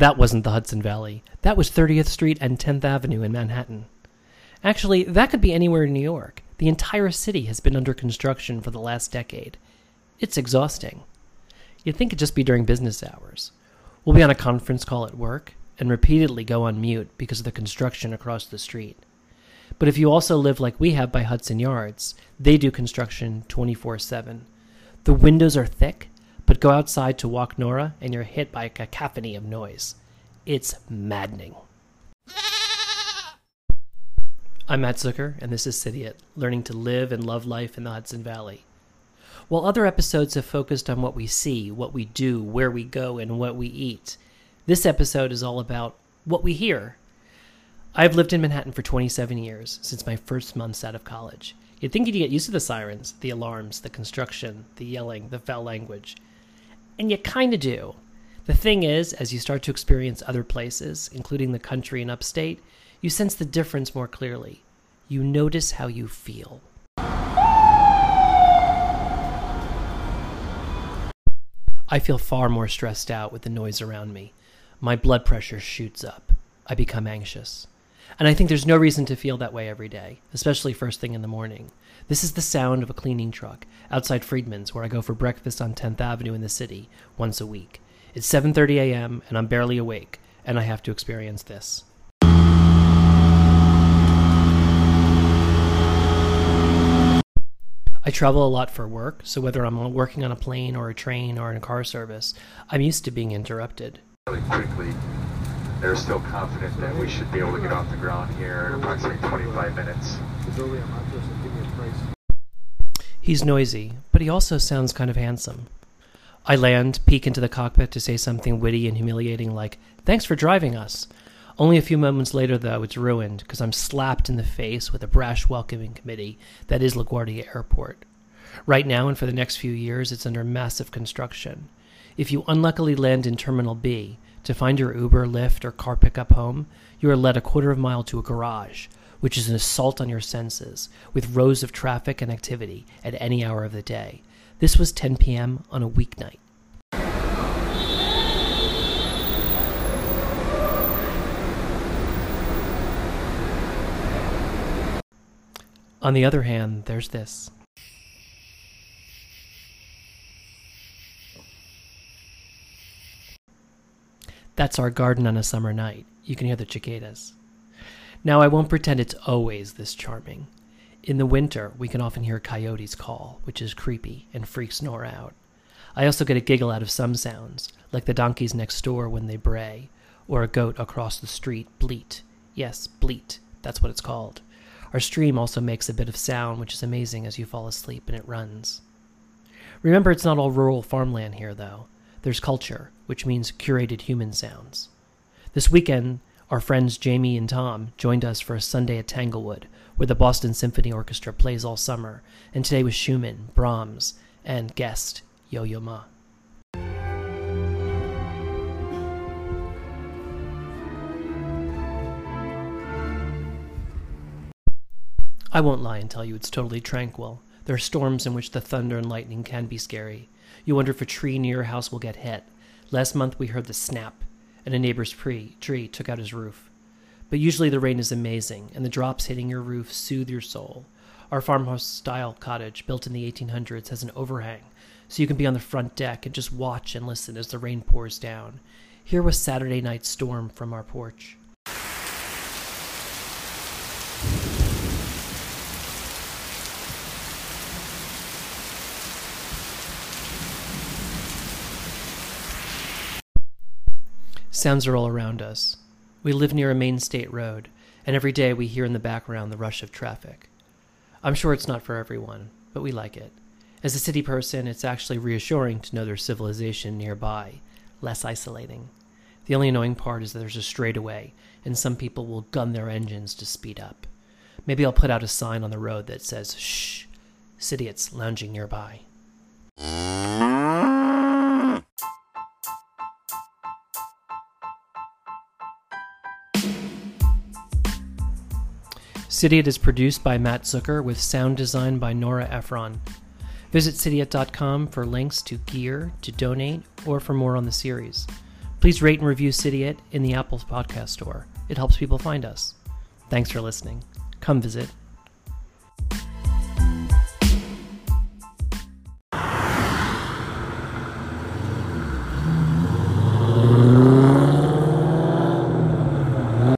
That wasn't the Hudson Valley. That was 30th Street and 10th Avenue in Manhattan. Actually, that could be anywhere in New York. The entire city has been under construction for the last decade. It's exhausting. You'd think it'd just be during business hours. We'll be on a conference call at work and repeatedly go on mute because of the construction across the street. But if you also live like we have by Hudson Yards, they do construction 24 7. The windows are thick, but go outside to walk Nora and you're hit by a cacophony of noise. It's maddening. I'm Matt Zucker, and this is Cidiot, learning to live and love life in the Hudson Valley. While other episodes have focused on what we see, what we do, where we go, and what we eat, this episode is all about what we hear. I've lived in Manhattan for 27 years, since my first months out of college. You'd think you'd get used to the sirens, the alarms, the construction, the yelling, the foul language. And you kinda do. The thing is, as you start to experience other places, including the country and upstate, you sense the difference more clearly. You notice how you feel. I feel far more stressed out with the noise around me. My blood pressure shoots up. I become anxious. And I think there's no reason to feel that way every day, especially first thing in the morning. This is the sound of a cleaning truck outside Friedman's where I go for breakfast on 10th Avenue in the city once a week. It's 7:30 a.m. and I'm barely awake, and I have to experience this. I travel a lot for work, so whether I'm working on a plane or a train or in a car service, I'm used to being interrupted. Really quickly, they're still confident that we should be able to get off the ground here in approximately 25 minutes. He's noisy, but he also sounds kind of handsome. I land, peek into the cockpit to say something witty and humiliating like, Thanks for driving us. Only a few moments later, though, it's ruined because I'm slapped in the face with a brash welcoming committee that is LaGuardia Airport. Right now and for the next few years, it's under massive construction. If you unluckily land in Terminal B to find your Uber, Lyft, or car pickup home, you are led a quarter of a mile to a garage, which is an assault on your senses, with rows of traffic and activity at any hour of the day. This was 10 p.m. on a weeknight. On the other hand, there's this. That's our garden on a summer night. You can hear the cicadas. Now, I won't pretend it's always this charming. In the winter, we can often hear coyotes call, which is creepy and freaks Nora out. I also get a giggle out of some sounds, like the donkeys next door when they bray, or a goat across the street bleat. Yes, bleat. That's what it's called. Our stream also makes a bit of sound, which is amazing as you fall asleep and it runs. Remember, it's not all rural farmland here, though. There's culture, which means curated human sounds. This weekend, our friends Jamie and Tom joined us for a Sunday at Tanglewood, where the Boston Symphony Orchestra plays all summer, and today was Schumann, Brahms, and guest Yo Yo Ma. I won't lie and tell you it's totally tranquil. There are storms in which the thunder and lightning can be scary. You wonder if a tree near your house will get hit. Last month we heard the snap, and a neighbor's tree, tree took out his roof. But usually the rain is amazing, and the drops hitting your roof soothe your soul. Our farmhouse style cottage, built in the 1800s, has an overhang, so you can be on the front deck and just watch and listen as the rain pours down. Here was Saturday night storm from our porch. Sounds are all around us. We live near a main state road, and every day we hear in the background the rush of traffic. I'm sure it's not for everyone, but we like it. As a city person, it's actually reassuring to know there's civilization nearby, less isolating. The only annoying part is that there's a straightaway, and some people will gun their engines to speed up. Maybe I'll put out a sign on the road that says, Shh, Cidiots lounging nearby. Cidiot is produced by Matt Zucker with sound design by Nora Ephron. Visit cidiot.com for links to gear, to donate, or for more on the series. Please rate and review Cidiot in the Apple Podcast Store. It helps people find us. Thanks for listening. Come visit